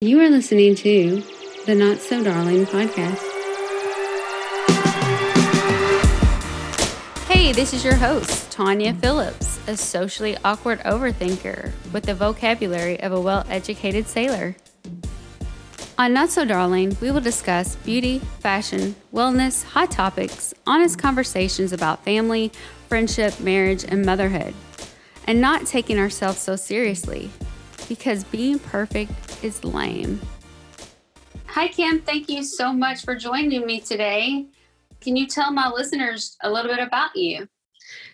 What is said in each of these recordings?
You are listening to the Not So Darling podcast. Hey, this is your host, Tanya Phillips, a socially awkward overthinker with the vocabulary of a well educated sailor. On Not So Darling, we will discuss beauty, fashion, wellness, hot topics, honest conversations about family, friendship, marriage, and motherhood, and not taking ourselves so seriously because being perfect is lame. Hi, Kim. Thank you so much for joining me today. Can you tell my listeners a little bit about you?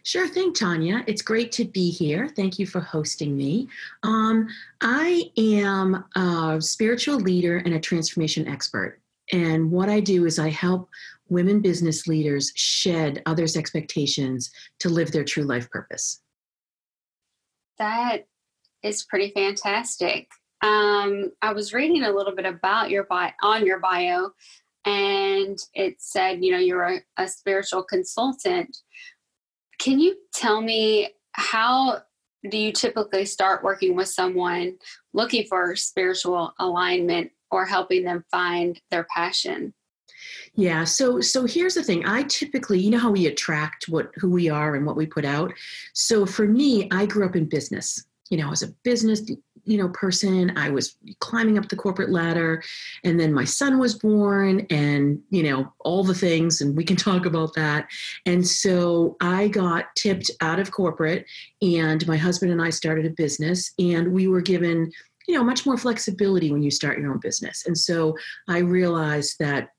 Sure thing, Tanya. It's great to be here. Thank you for hosting me. Um, I am a spiritual leader and a transformation expert. And what I do is I help women business leaders shed others' expectations to live their true life purpose. That is pretty fantastic. Um, I was reading a little bit about your bio on your bio, and it said, you know, you're a, a spiritual consultant. Can you tell me how do you typically start working with someone looking for spiritual alignment or helping them find their passion? Yeah, so so here's the thing. I typically, you know how we attract what who we are and what we put out. So for me, I grew up in business you know, as a business, you know, person, I was climbing up the corporate ladder, and then my son was born, and you know, all the things, and we can talk about that. And so I got tipped out of corporate, and my husband and I started a business, and we were given you know much more flexibility when you start your own business and so i realized that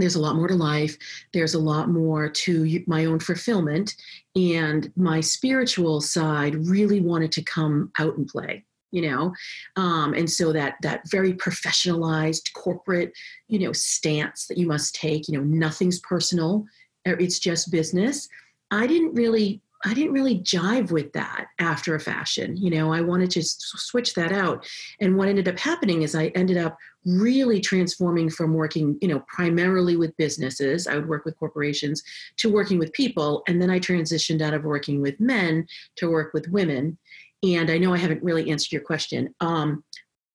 there's a lot more to life. There's a lot more to my own fulfillment. And my spiritual side really wanted to come out and play you know? Um, and so that that very professionalized corporate you know stance that you must take you know nothing's personal er, it's just business. I didn't really I didn't really jive with that after a fashion. You know, I wanted to switch that out. And what ended up happening is I ended up really transforming from working, you know, primarily with businesses, I would work with corporations, to working with people. And then I transitioned out of working with men to work with women. And I know I haven't really answered your question. Um,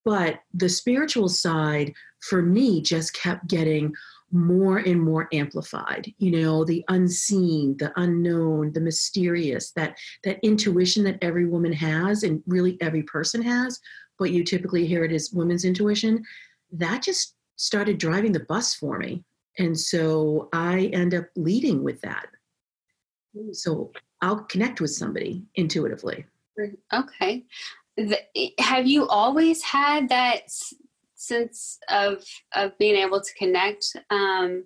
but the spiritual side for me just kept getting more and more amplified you know the unseen the unknown the mysterious that that intuition that every woman has and really every person has but you typically hear it as women's intuition that just started driving the bus for me. And so i end up leading with that. So i'll connect with somebody intuitively. Okay. Have you always had that sense of of being able to connect um,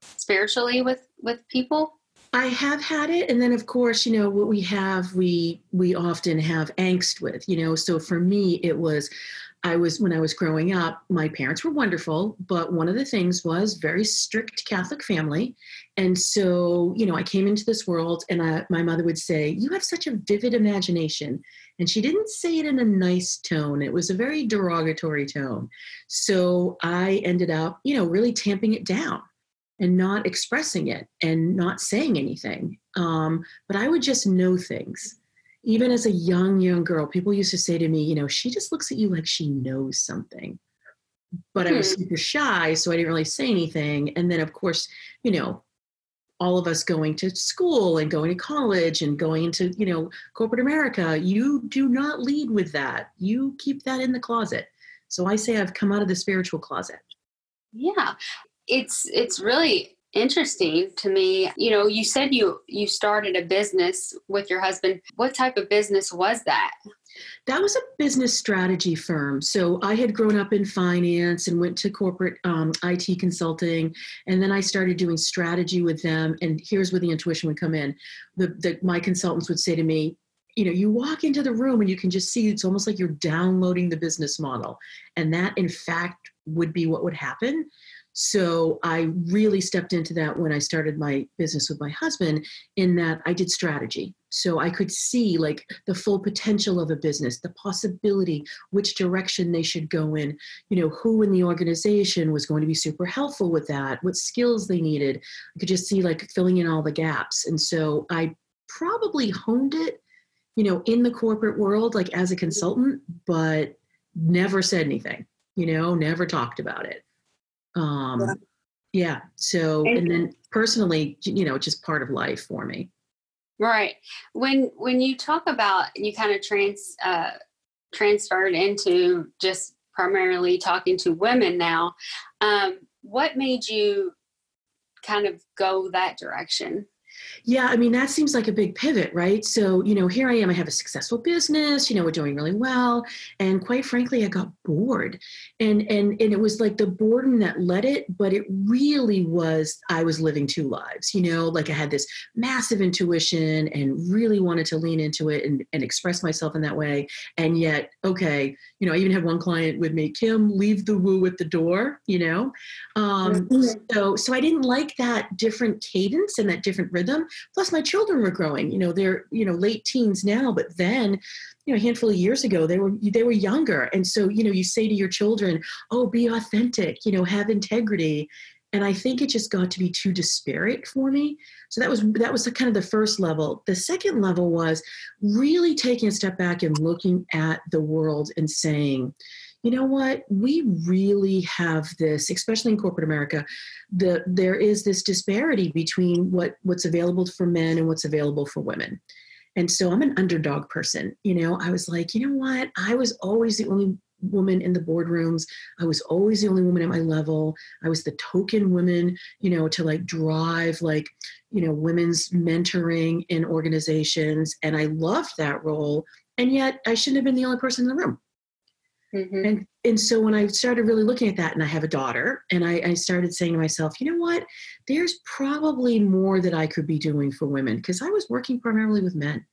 spiritually with with people? I have had it, and then of course, you know what we have, we we often have angst with, you know. So for me, it was I was when I was growing up, my parents were wonderful, but one of the things was very strict Catholic family, and so you know I came into this world, and I, my mother would say, "You have such a vivid imagination," and she didn't say it in a nice tone; it was a very derogatory tone. So I ended up, you know, really tamping it down and not expressing it and not saying anything. Um, but I would just know things even as a young young girl people used to say to me you know she just looks at you like she knows something. But hmm. i was hmm. super shy so i didn't really say anything. And then of course you know all of us going to school and going to college and going into you know corporate america you do not lead with that. You keep that in the closet. So i say i've come out of the spiritual closet. Yeah. It's it's really interesting to me you know you said you you started a business with your husband what type of business was that that was a business strategy firm. So I had grown up in finance and went to corporate um, IT consulting, and then I started doing strategy with them. And here's where the intuition would come in. The, the my consultants would say to me, you know, you walk into the room and you can just see it's almost like you're downloading the business model, and that in fact would be what would happen. So I really stepped into that when I started my business with my husband, in that I did strategy. So I could see like the full potential of a business, the possibility, which direction they should go in, you know, who in the organization was going to be super helpful with that, what skills they needed. I could just see like filling in all the gaps. And so I probably honed it, you know, in the corporate world, like as a consultant, but never said anything you know, never talked about it. Um, yeah. yeah. So, and then personally, you know, just part of life for me. Right. When when you talk about you kind of trans uh, transferred into just primarily talking to women now, um, what made you kind of go that direction? Yeah, I mean, that seems like a big pivot, right? So, you know, here I am, I have a successful business, you know, we're doing really well. And quite frankly, I got bored. And and and it was like the boredom that led it, but it really was I was living two lives, you know, like I had this massive intuition and really wanted to lean into it and, and express myself in that way. And yet, okay, you know, I even had one client with me, Kim, leave the woo at the door, you know. Um, so so I didn't like that different cadence and that different rhythm. Plus, my children were growing. You know, they're you know late teens now, but then, you know, a handful of years ago, they were they were younger, and so you know, you say to your children, "Oh, be authentic. You know, have integrity." and i think it just got to be too disparate for me so that was that was the, kind of the first level the second level was really taking a step back and looking at the world and saying you know what? We really have this especially in corporate america the there is this disparity between what what's available for men and what's available for women. And so i'm an underdog person you know? I was like you know what? I was always the only woman in the boardrooms. I was always the only woman at my level. I was the token woman you know to like drive like you know women's mentoring in organizations and i loved that role and yet i shouldn't have been the only person in the room Mm-hmm. And and so when I started really looking at that, and I have a daughter, and I, I, started saying to myself, you know what? There's probably more that I could be doing for women because I was working primarily with men.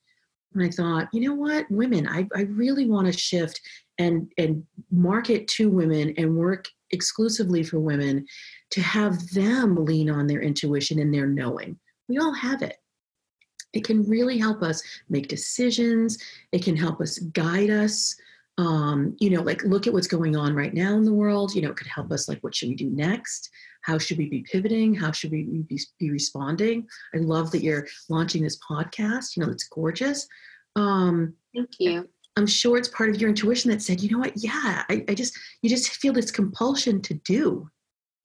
And I thought, you know what, women, I, I really want to shift and and market to women and work exclusively for women to have them lean on their intuition and their knowing. We all have it. It can really help us make decisions. It can help us guide us um, you know, like look at what's going on right now in the world. You know, it could help us like what should we do next? How should we be pivoting? How should we be, be responding? I love that you're launching this podcast. You know, it's gorgeous. Um, Thank you. I'm sure it's part of your intuition that said, you know what? Yeah, I, I just you just feel this compulsion to do.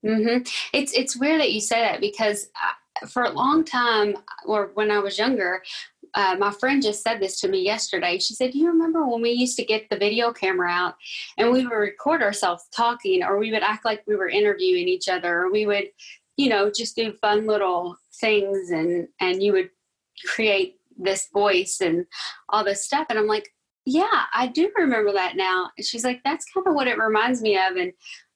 Mm-hmm. It's it's weird that you say that because uh, for a long time, or when I was younger, uh, my friend just said this to me yesterday. She said, Do You remember when we used to get the video camera out and we would record ourselves talking, or we would act like we were interviewing each other, or we would, you know, just do fun little things and, and you would create this voice and all this stuff. And I'm like, Yeah, I do remember that now. And she's like, That's kind of what it reminds me of. And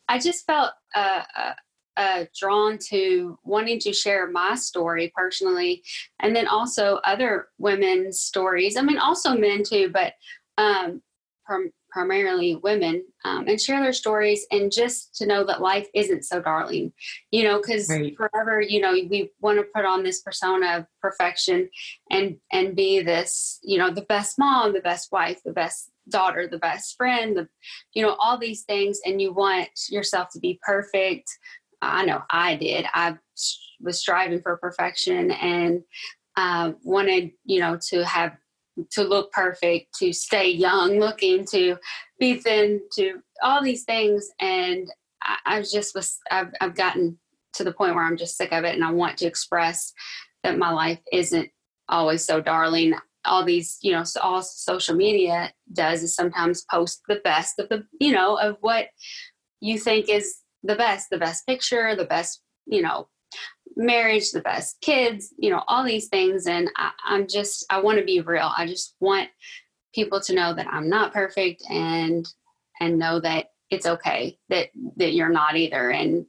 I just felt uh, uh, uh, drawn to wanting to share my story personally, and then also other women's stories. I mean, also men too, but um, prim- primarily women, um, and share their stories, and just to know that life isn't so darling, you know, because right. forever, you know, we want to put on this persona of perfection and and be this, you know, the best mom, the best wife, the best daughter, the best friend, the, you know, all these things, and you want yourself to be perfect I know I did. I was striving for perfection and uh, wanted, you know, to have to look perfect, to stay young looking, to be thin, to all these things. And I, I just was, I've, I've gotten to the point where I'm just sick of it and I want to express that my life isn't always so darling. All these, you know, so all social media does is sometimes post the best of the, you know, of what you think is the best the best picture the best you know marriage the best kids you know all these things. And I, i'm just i want to be real. I just want people to know that i'm not perfect and and know that it's okay that that you're not either. And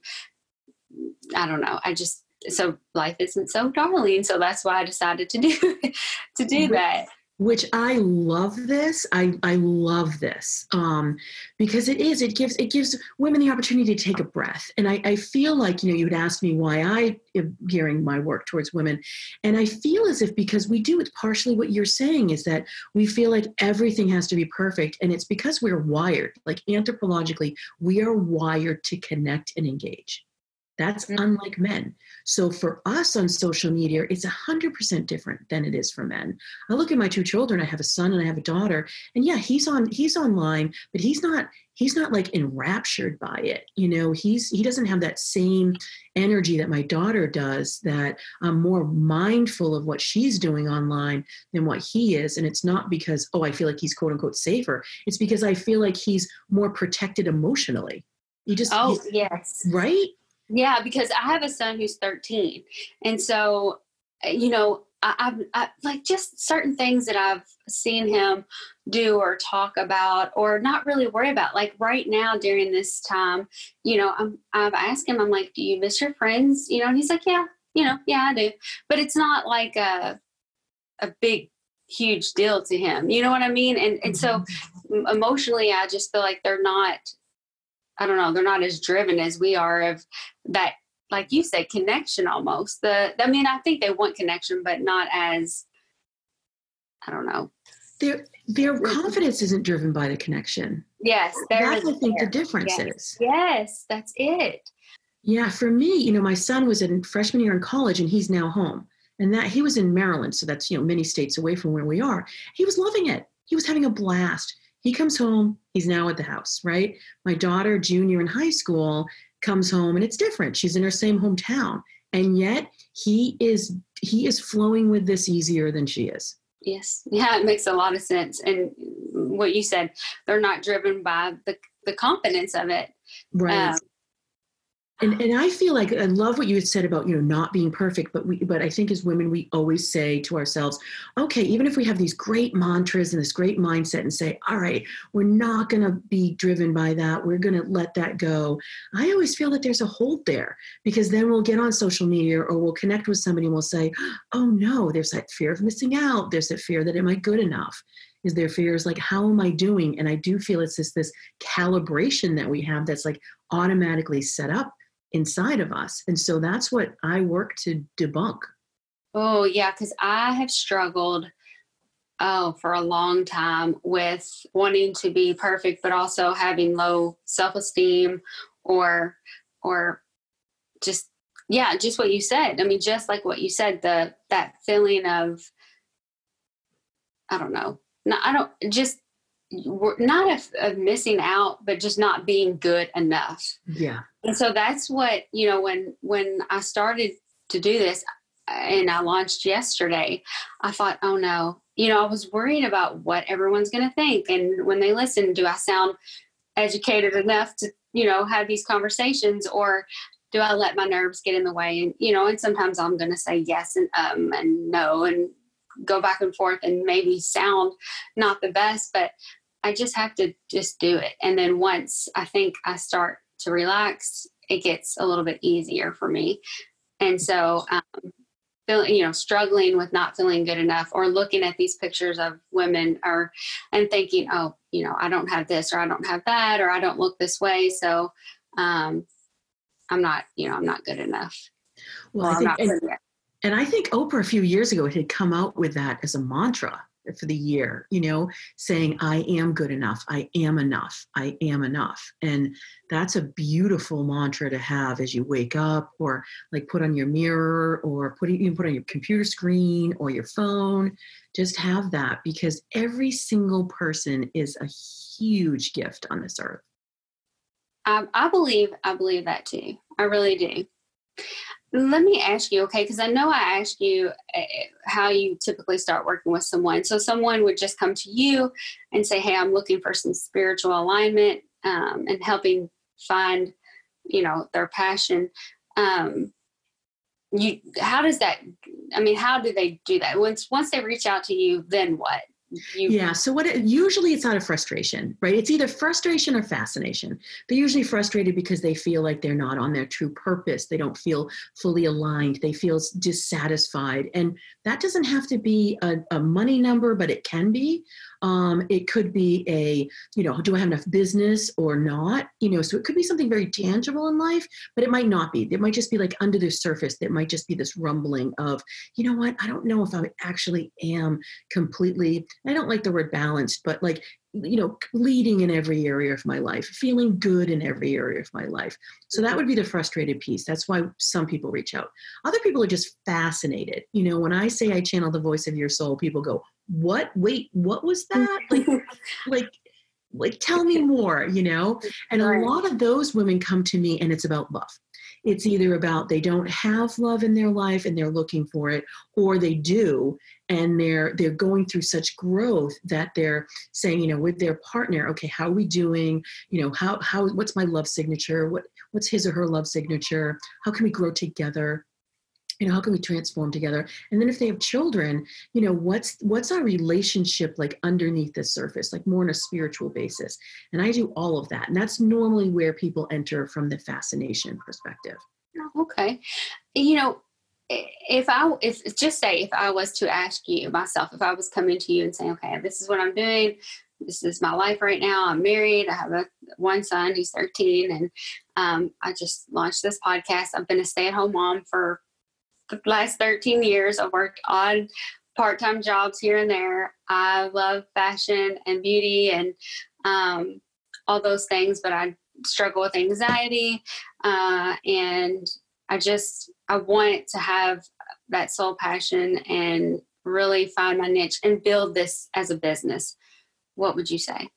i don't know. I just so life isn't so darling. So that's why i decided to do to do that which I love this. I, I love this um, because it is, it gives, it gives women the opportunity to take a breath. And I, I feel like, you know, you'd asked me why I am gearing my work towards women. And I feel as if because we do, it's partially what you're saying is that we feel like everything has to be perfect. And it's because we're wired, like anthropologically, we are wired to connect and engage. That's mm-hmm. unlike men. So for us on social media, it's 100% different than it is for men. I look at my two children, I have a son and I have a daughter, and yeah, he's on he's online, but he's not he's not like enraptured by it. You know, he's he doesn't have that same energy that my daughter does that I'm more mindful of what she's doing online than what he is and it's not because oh I feel like he's quote unquote safer. It's because I feel like he's more protected emotionally. You just Oh, yes. Right? Yeah, because I have a son who's 13. And so, uh, you know, I, I've I, like just certain things that I've seen him do or talk about or not really worry about. Like right now during this time, you know, I'm, I've asked him, I'm like, do you miss your friends? You know, and he's like, yeah, you know, yeah, I do. But it's not like a, a big, huge deal to him. You know what I mean? And, and so mm-hmm. emotionally, I just feel like they're not I don't know, they're not as driven as we are of that, like you said, connection almost. The I mean, I think they want connection, but not as I don't know. Their their mm-hmm. confidence isn't driven by the connection. Yes, that's I think the difference yes. is. Yes, that's it. Yeah, for me, you know, my son was in freshman year in college, and he's now home. And that he was in Maryland, so that's you know many states away from where we are. He was loving it. He was having a blast he comes home, he's now at the house, right? My daughter, junior in high school, comes home and it's different. She's in her same hometown. And yet he is he is flowing with this easier than she is. Yes. Yeah, it makes a lot of sense. And what you said, they're not driven by the the confidence of it. Right. Um, and and I feel like I love what you had said about you know not being perfect, but we but I think as women we always say to ourselves, okay, even if we have these great mantras and this great mindset and say, all right, we're not going to be driven by that, we're going to let that go. I always feel that there's a hold there because then we'll get on social media or we'll connect with somebody and we'll say, oh no, there's that fear of missing out, there's that fear that am I good enough? Is there fears like how am I doing? And I do feel it's just this calibration that we have that's like automatically set up inside of us. And so that's what I work to debunk. Oh, yeah, because I have struggled oh for a long time with wanting to be perfect but also having low self-esteem or or just yeah just what you said i mean just like what you said the that feeling of i don't know no, i don't just not of, of missing out but just not being good enough. Yeah. And so that's what you know when when i started to do this and i launched yesterday i thought oh no. You know i was worried about what everyone's going to think. And when they listen do i sound educated enough to you know have these conversations? Or do i let my nerves get in the way? And you know and sometimes i'm going to say yes and um and no. And go back and forth and maybe sound not the best but i just have to just do it and then once i think i start to relax, it gets a little bit easier for me. And so, um, feeling, you know, struggling with not feeling good enough or looking at these pictures of women or, and thinking, oh, you know, I don't have this or I don't have that or I don't look this way. So, um, I'm not, you know, I'm not good enough. Well, I think, and, I think Oprah a few years ago had come out with that as a mantra for the year, you know, saying, I am good enough, I am enough, I am enough. And that's a beautiful mantra to have as you wake up or like put on your mirror or put can put on your computer screen or your phone. Just have that because every single person is a huge gift on this earth. Um, I believe I believe that too. I really do. Let me ask you, okay, because I know I asked you uh, how you typically start working with someone. So someone would just come to you and say, "Hey, I'm looking for some spiritual alignment um, and helping find, you know, their passion." Um, you, how does that? I mean, how do they do that? Once once they reach out to you, then what? You, yeah. So what? It, usually it's out of frustration, right? It's either frustration or fascination. They're usually frustrated because they feel like they're not on their true purpose. They don't feel fully aligned. They feel dissatisfied, and that doesn't have to be a, a money number, but it can be. Um, it could be a, you know, do I have enough business or not? You know, so it could be something very tangible in life, but it might not be. It might just be like under the surface. It might just be this rumbling of, you know what? I don't know if I actually am completely I don't like the word balanced, but like, you know, leading in every area of my life, feeling good in every area of my life. So that would be the frustrated piece. That's why some people reach out. Other people are just fascinated. You know, when I say I channel the voice of your soul, people go, "What? Wait, what was that?" Like, like like tell me more you know and a lot of those women come to me and it's about love it's either about they don't have love in their life and they're looking for it or they do and they're they're going through such growth that they're saying you know with their partner okay how are we doing? You know how how what's my love signature? What what's his or her love signature? How can we grow together? You know how can we transform together? And then if they have children you know what's what's our relationship like underneath the surface like more on a spiritual basis? And i do all of that and that's normally where people enter from the fascination perspective. Oh, okay. You know if i if just say if i was to ask you myself if i was coming to you and saying okay this is what i'm doing this is my life right now i'm married i have a one son he's 13 and um, i just launched this podcast i've been a stay-at-home mom for the last 13 years. I've worked odd part time jobs here and there. I love fashion and beauty and um, all those things, but I struggle with anxiety. Uh, and I just, I want to have that soul passion and really find my niche and build this as a business. What would you say?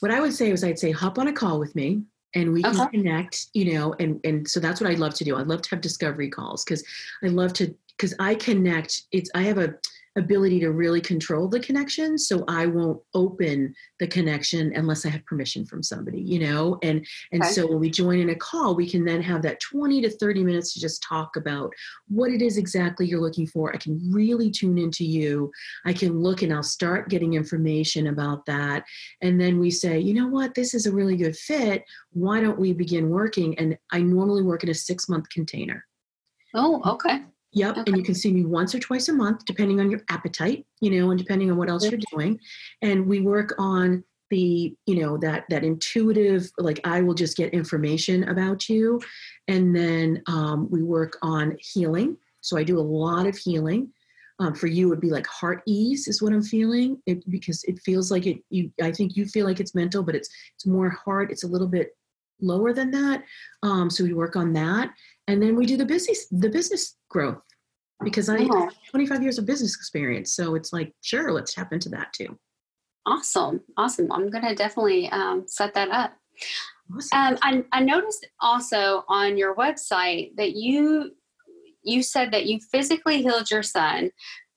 What I would say is I'd say hop on a call with me and we can connect you know and and so that's what i love to do i love to have discovery calls because i love to because i connect it's i have a ability to really control the connection so i won't open the connection unless i have permission from somebody you know? And and okay. so when we join in a call we can then have that 20 to 30 minutes to just talk about what it is exactly you're looking for. I can really tune into you. I can look and i'll start getting information about that. And then we say you know what? This is a really good fit. Why don't we begin working? And i normally work in a six month container. Oh okay Yep. Okay. And you can see me once or twice a month, depending on your appetite, you know, and depending on what else you're doing. And we work on the, you know, that that intuitive, like I will just get information about you. And then um, we work on healing. So I do a lot of healing. Um, for you would be like heart ease is what i'm feeling it, because it feels like it you i think you feel like it's mental but it's it's more heart it's a little bit lower than that um, so we work on that and then we do the business the business growth because I have 25 years of business experience. So it's like, sure, let's tap into that too. Awesome. Awesome. I'm going to definitely um, set that up. Awesome. Um, I, I noticed also on your website that you you said that you physically healed your son.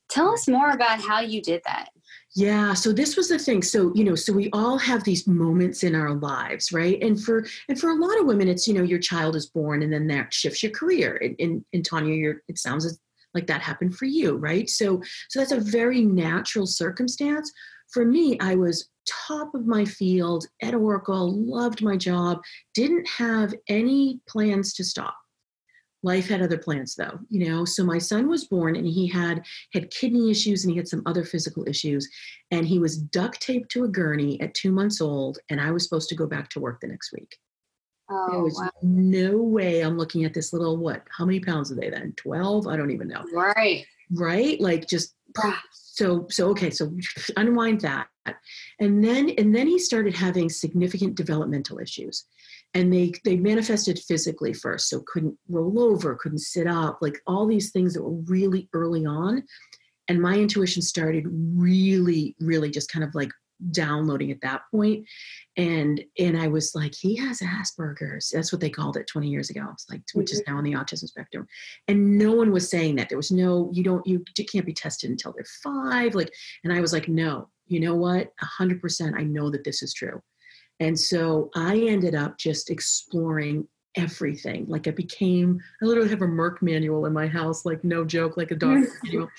Tell us more about how you did that. Yeah, so this was the thing. So, you know, so we all have these moments in our lives, right? And for and for a lot of women, it's, you know, your child is born and then that shifts your career. And in, in Tanya, you're, it sounds like that happened for you, right? So so that's a very natural circumstance. For me, I was top of my field at Oracle, loved my job, didn't have any plans to stop life had other plans though you know? So my son was born and he had had kidney issues and he had some other physical issues. And he was duct taped to a gurney at two months old and i was supposed to go back to work the next week. Oh, there was wow. no way i'm looking at this little what how many pounds are they then? 12 i don't even know. Right. Right? Like just so so okay so unwind that. And then and then he started having significant developmental issues and they they manifested physically first so couldn't roll over couldn't sit up like all these things that were really early on. And my intuition started really really just kind of like downloading at that point. And and i was like he has asperger's. That's what they called it 20 years ago it's like which is mm-hmm. now on the autism spectrum. And no one was saying that. There was no you don't you can't be tested until they're five like and i was like no you know what? 100% i know that this is true and so I ended up just exploring everything. Like I became, I literally have a Merck manual in my house, like no joke, like a dog manual.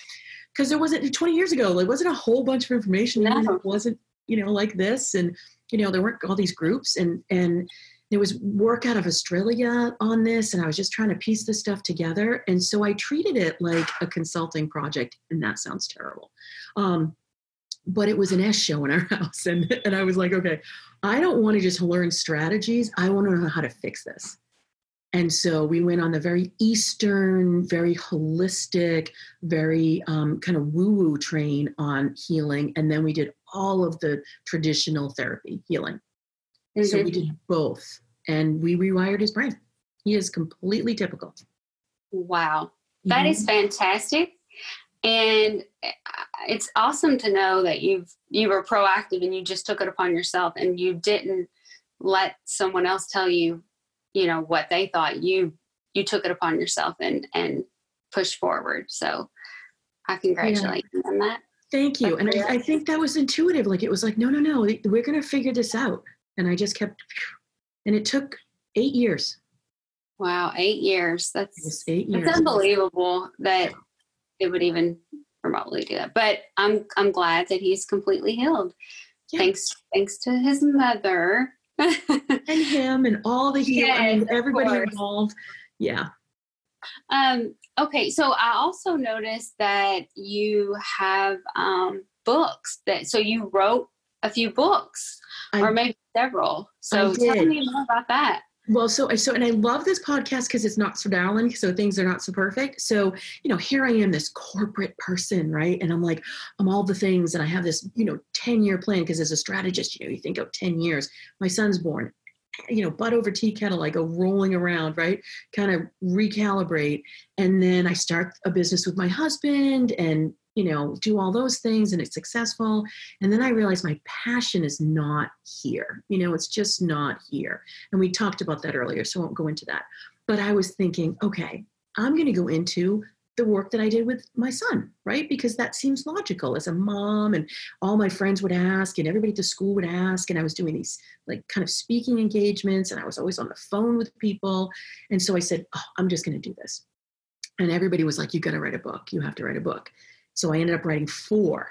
Because there wasn't 20 years ago, there wasn't a whole bunch of information. No. It wasn't, you know, like this. And, you know, there weren't all these groups and and there was work out of Australia on this, and I was just trying to piece this stuff together. And so I treated it like a consulting project, and that sounds terrible. Um, but it was an S show in our house. And, and I was like, okay, I don't want to just learn strategies. I want to know how to fix this. And so we went on the very Eastern, very holistic, very um, kind of woo woo train on healing. And then we did all of the traditional therapy healing. Mm-hmm. So we did both and we rewired his brain. He is completely typical. Wow. that mm-hmm. is fantastic. And uh, it's awesome to know that you've you were proactive and you just took it upon yourself and you didn't let someone else tell you you know what they thought. You you took it upon yourself and and pushed forward. So i congratulate yeah. you on that. Thank you. And I, I, think that was intuitive. Like it was like no no no we're going to figure this out. And i just kept and it took eight years. Wow eight years. That's eight years. It's unbelievable that it would even remotely do that but i'm i'm glad that he's completely healed yeah. thanks thanks to his mother and him and all the yes, everybody involved. Yeah. Um, okay, so I also noticed that you have um, books that so you wrote a few books I, or maybe several. So tell me more about that. Well, so I so, and I love this podcast because it's not so darling, so things are not so perfect. So, you know, here I am, this corporate person, right? And I'm like, I'm all the things, and I have this, you know, 10 year plan because as a strategist, you know, you think of 10 years. My son's born, you know, butt over tea kettle, I go rolling around, right? Kind of recalibrate. And then I start a business with my husband and you know, do all those things and it's successful. And then I realized my passion is not here. You know, it's just not here. And we talked about that earlier, so I won't go into that. But I was thinking, okay, I'm going to go into the work that I did with my son, right? Because that seems logical as a mom, and all my friends would ask, and everybody at the school would ask, and I was doing these like kind of speaking engagements, and I was always on the phone with people. And so I said, oh, I'm just going to do this. And everybody was like, You got to write a book. You have to write a book. So I ended up writing four.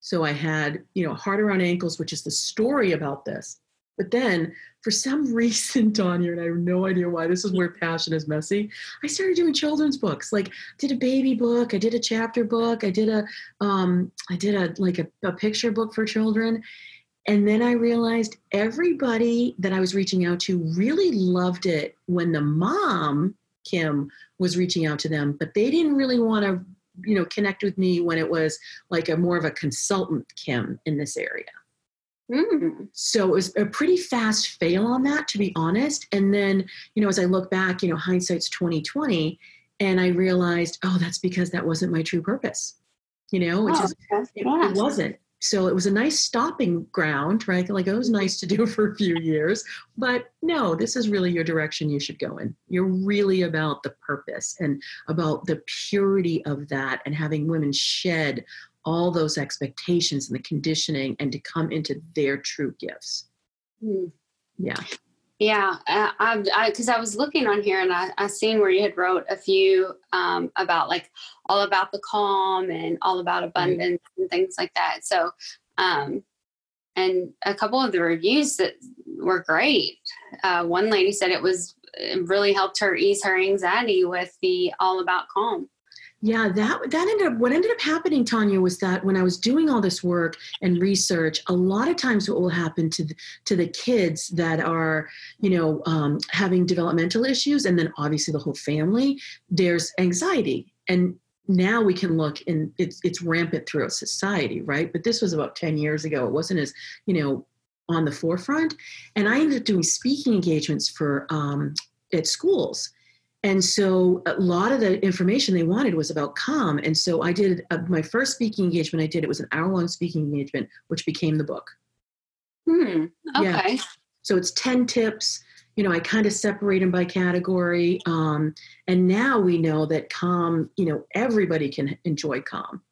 So I had, you know, Heart Around Ankles, which is the story about this. But then for some reason, Tanya, and I have no idea why, this is where passion is messy. I started doing children's books. Like did a baby book, I did a chapter book, I did a um, I did a like a, a picture book for children. And then I realized everybody that I was reaching out to really loved it when the mom, Kim, was reaching out to them, but they didn't really want to you know connect with me when it was like a more of a consultant kim in this area. Mm. so it was a pretty fast fail on that to be honest. And then you know as i look back you know hindsight's 2020 and i realized oh that's because that wasn't my true purpose you know which oh, is it, it wasn't so it was a nice stopping ground, right? Like it was nice to do for a few years, but no, this is really your direction you should go in. You're really about the purpose and about the purity of that and having women shed all those expectations and the conditioning and to come into their true gifts. Mm. Yeah. Yeah, uh, I because I, I, was looking on here and I, I seen where you had wrote a few um, about like all about the calm and all about abundance mm-hmm. and things like that. So, um, and a couple of the reviews that were great. Uh, one lady said it was it really helped her ease her anxiety with the all about calm. Yeah, that that ended up what ended up happening, Tanya, was that when I was doing all this work and research, a lot of times what will happen to the, to the kids that are, you know, um, having developmental issues, and then obviously the whole family, there's anxiety, and now we can look and it's it's rampant throughout society, right? But this was about ten years ago. It wasn't as you know on the forefront, and I ended up doing speaking engagements for um, at schools and so a lot of the information they wanted was about calm. And so i did a, my first speaking engagement i did it was an hour long speaking engagement which became the book. Hmm okay. Yeah. so it's 10 tips. You know i kind of separate them by category um, and now we know that calm you know everybody can enjoy calm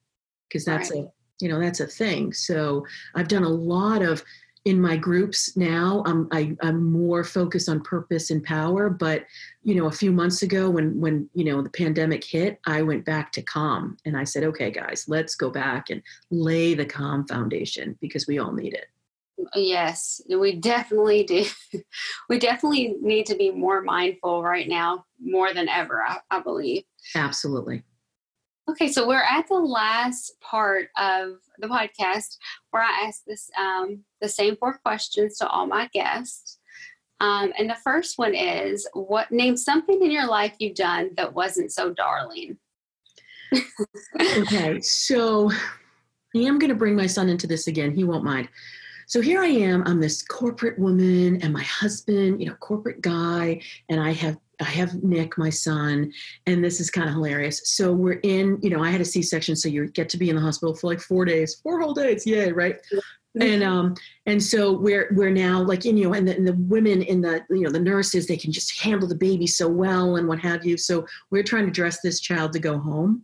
because that's right. a you know that's a thing. So i've done a lot of in my groups now I'm, I, am more focused on purpose and power but you know a few months ago when when you know the pandemic hit i went back to calm and i said okay guys let's go back and lay the calm foundation because we all need it. Yes we definitely do. We definitely need to be more mindful right now more than ever I, I believe. Absolutely. Okay, so we're at the last part of the podcast where I ask this um, the same four questions to all my guests. Um, and the first one is what name something in your life you've done that wasn't so darling. okay, so I am going to bring my son into this again. He won't mind. So here I am. I'm this corporate woman, and my husband, you know, corporate guy, and I have I have Nick, my son, and this is kind of hilarious. So we're in, you know, I had a C-section, so you get to be in the hospital for like four days, four whole days, yay, right? And um, and so we're we're now like you know, and the, and the women in the you know the nurses they can just handle the baby so well and what have you. So we're trying to dress this child to go home.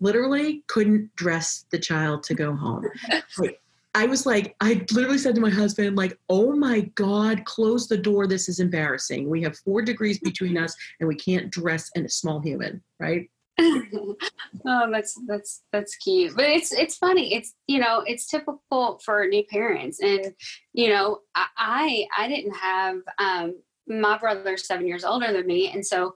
Literally couldn't dress the child to go home. Like, I was like, I literally said to my husband, like, oh my God, close the door. This is embarrassing. We have four degrees between us and we can't dress in a small human, right? oh, that's that's that's cute. But it's it's funny. It's you know, it's typical for new parents. And, you know, I I, didn't have um my brother's seven years older than me. And so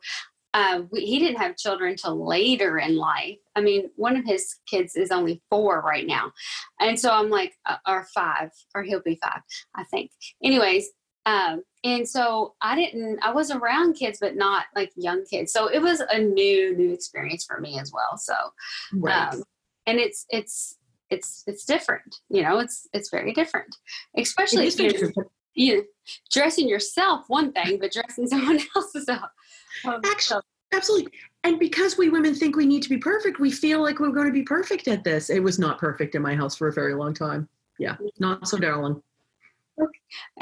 uh, we, he didn't have children till later in life. I mean, one of his kids is only four right now, and so I'm like, uh, or five, or he'll be five, I think. Anyways, um, and so I didn't, I was around kids, but not like young kids. So it was a new, new experience for me as well. So, right. um, and it's, it's, it's, it's different, you know, it's, it's very different, especially if you, you dressing yourself one thing, but dressing someone else is a, Actually, absolutely. And because we women think we need to be perfect, we feel like we're going to be perfect at this. It was not perfect in my house for a very long time. Yeah, not so darling.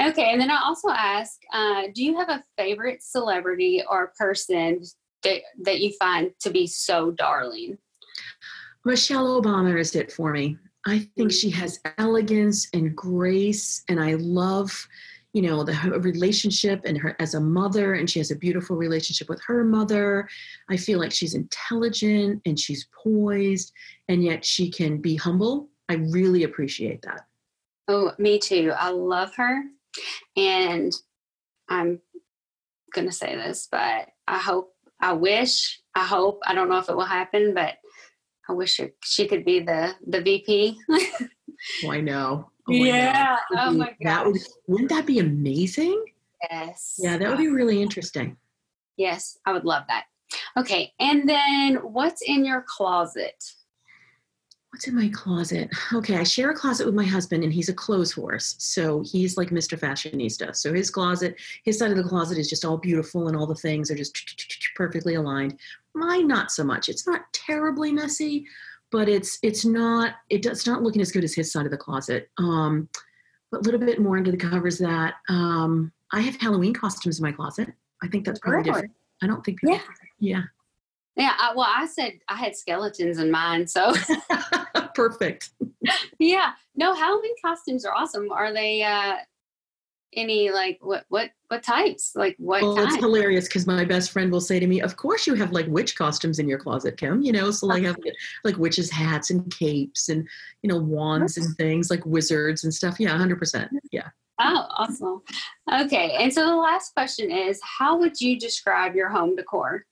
Okay, and then I also ask, uh, do you have a favorite celebrity or person that, that you find to be so darling? Michelle Obama is it for me. I think she has elegance and grace, and I love you know the relationship and her as a mother and she has a beautiful relationship with her mother i feel like she's intelligent and she's poised and yet she can be humble i really appreciate that oh me too i love her and i'm gonna say this but i hope i wish i hope i don't know if it will happen but i wish it, she could be the the vp oh, i know Oh yeah. Oh my god. Would, wouldn't that be amazing? Yes. Yeah, that would be really interesting. Yes, I would love that. Okay, and then what's in your closet? What's in my closet? Okay, I share a closet with my husband, and he's a clothes horse. So he's like Mr. Fashionista. So his closet, his side of the closet is just all beautiful, and all the things are just perfectly aligned. Mine, not so much. It's not terribly messy, but it's it's not it does not looking as good as his side of the closet. Um, but a little bit more under the covers that um, I have Halloween costumes in my closet. I think that's probably different. I don't think people. Yeah. Yeah. Yeah. I, well, I said I had skeletons in mine, so perfect. yeah. No, Halloween costumes are awesome. Are they? uh any like what what what types like what well it's hilarious because my best friend will say to me of course you have like witch costumes in your closet kim you know so like have like witches hats and capes and you know wands and things like wizards and stuff yeah 100% yeah oh awesome okay and so the last question is how would you describe your home decor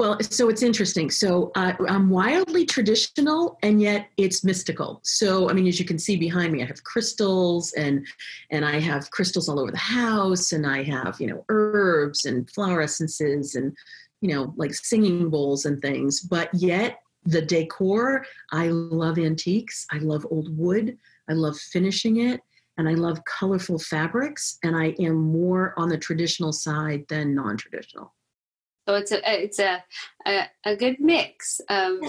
well, so it's interesting. So uh, I'm wildly traditional, and yet it's mystical. So I mean, as you can see behind me, I have crystals, and and I have crystals all over the house, and I have you know herbs and flower essences, and you know like singing bowls and things. But yet the decor, I love antiques. I love old wood. I love finishing it, and I love colorful fabrics. And I am more on the traditional side than non-traditional. So it's a it's a a, a good mix of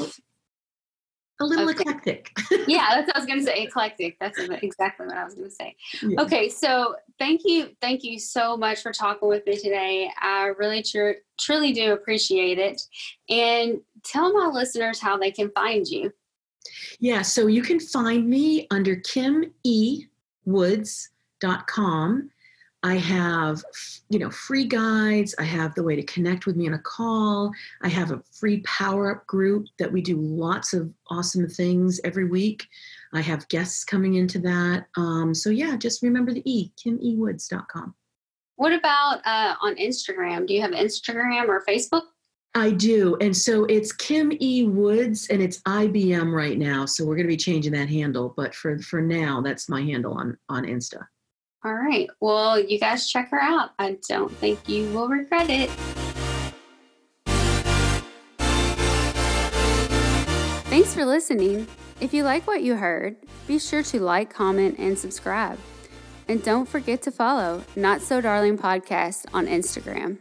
a little okay. eclectic. yeah, that's what I was going to say. Eclectic. That's exactly what I was going to say. Yeah. Okay, so thank you, thank you so much for talking with me today. I really tr- truly do appreciate it. And tell my listeners how they can find you. Yeah, so you can find me under kimewoods.com I have, you know, free guides. I have the way to connect with me on a call. I have a free power up group that we do lots of awesome things every week. I have guests coming into that. Um, so yeah, just remember the E, kimewoods.com. What about uh, on Instagram? Do you have Instagram or Facebook? I do. And so it's Kim E. Woods and it's IBM right now. So we're going to be changing that handle. But for, for now, that's my handle on, on Insta. All right. Well, you guys check her out. I don't think you will regret it. Thanks for listening. If you like what you heard, be sure to like, comment, and subscribe. And don't forget to follow Not So Darling Podcast on Instagram.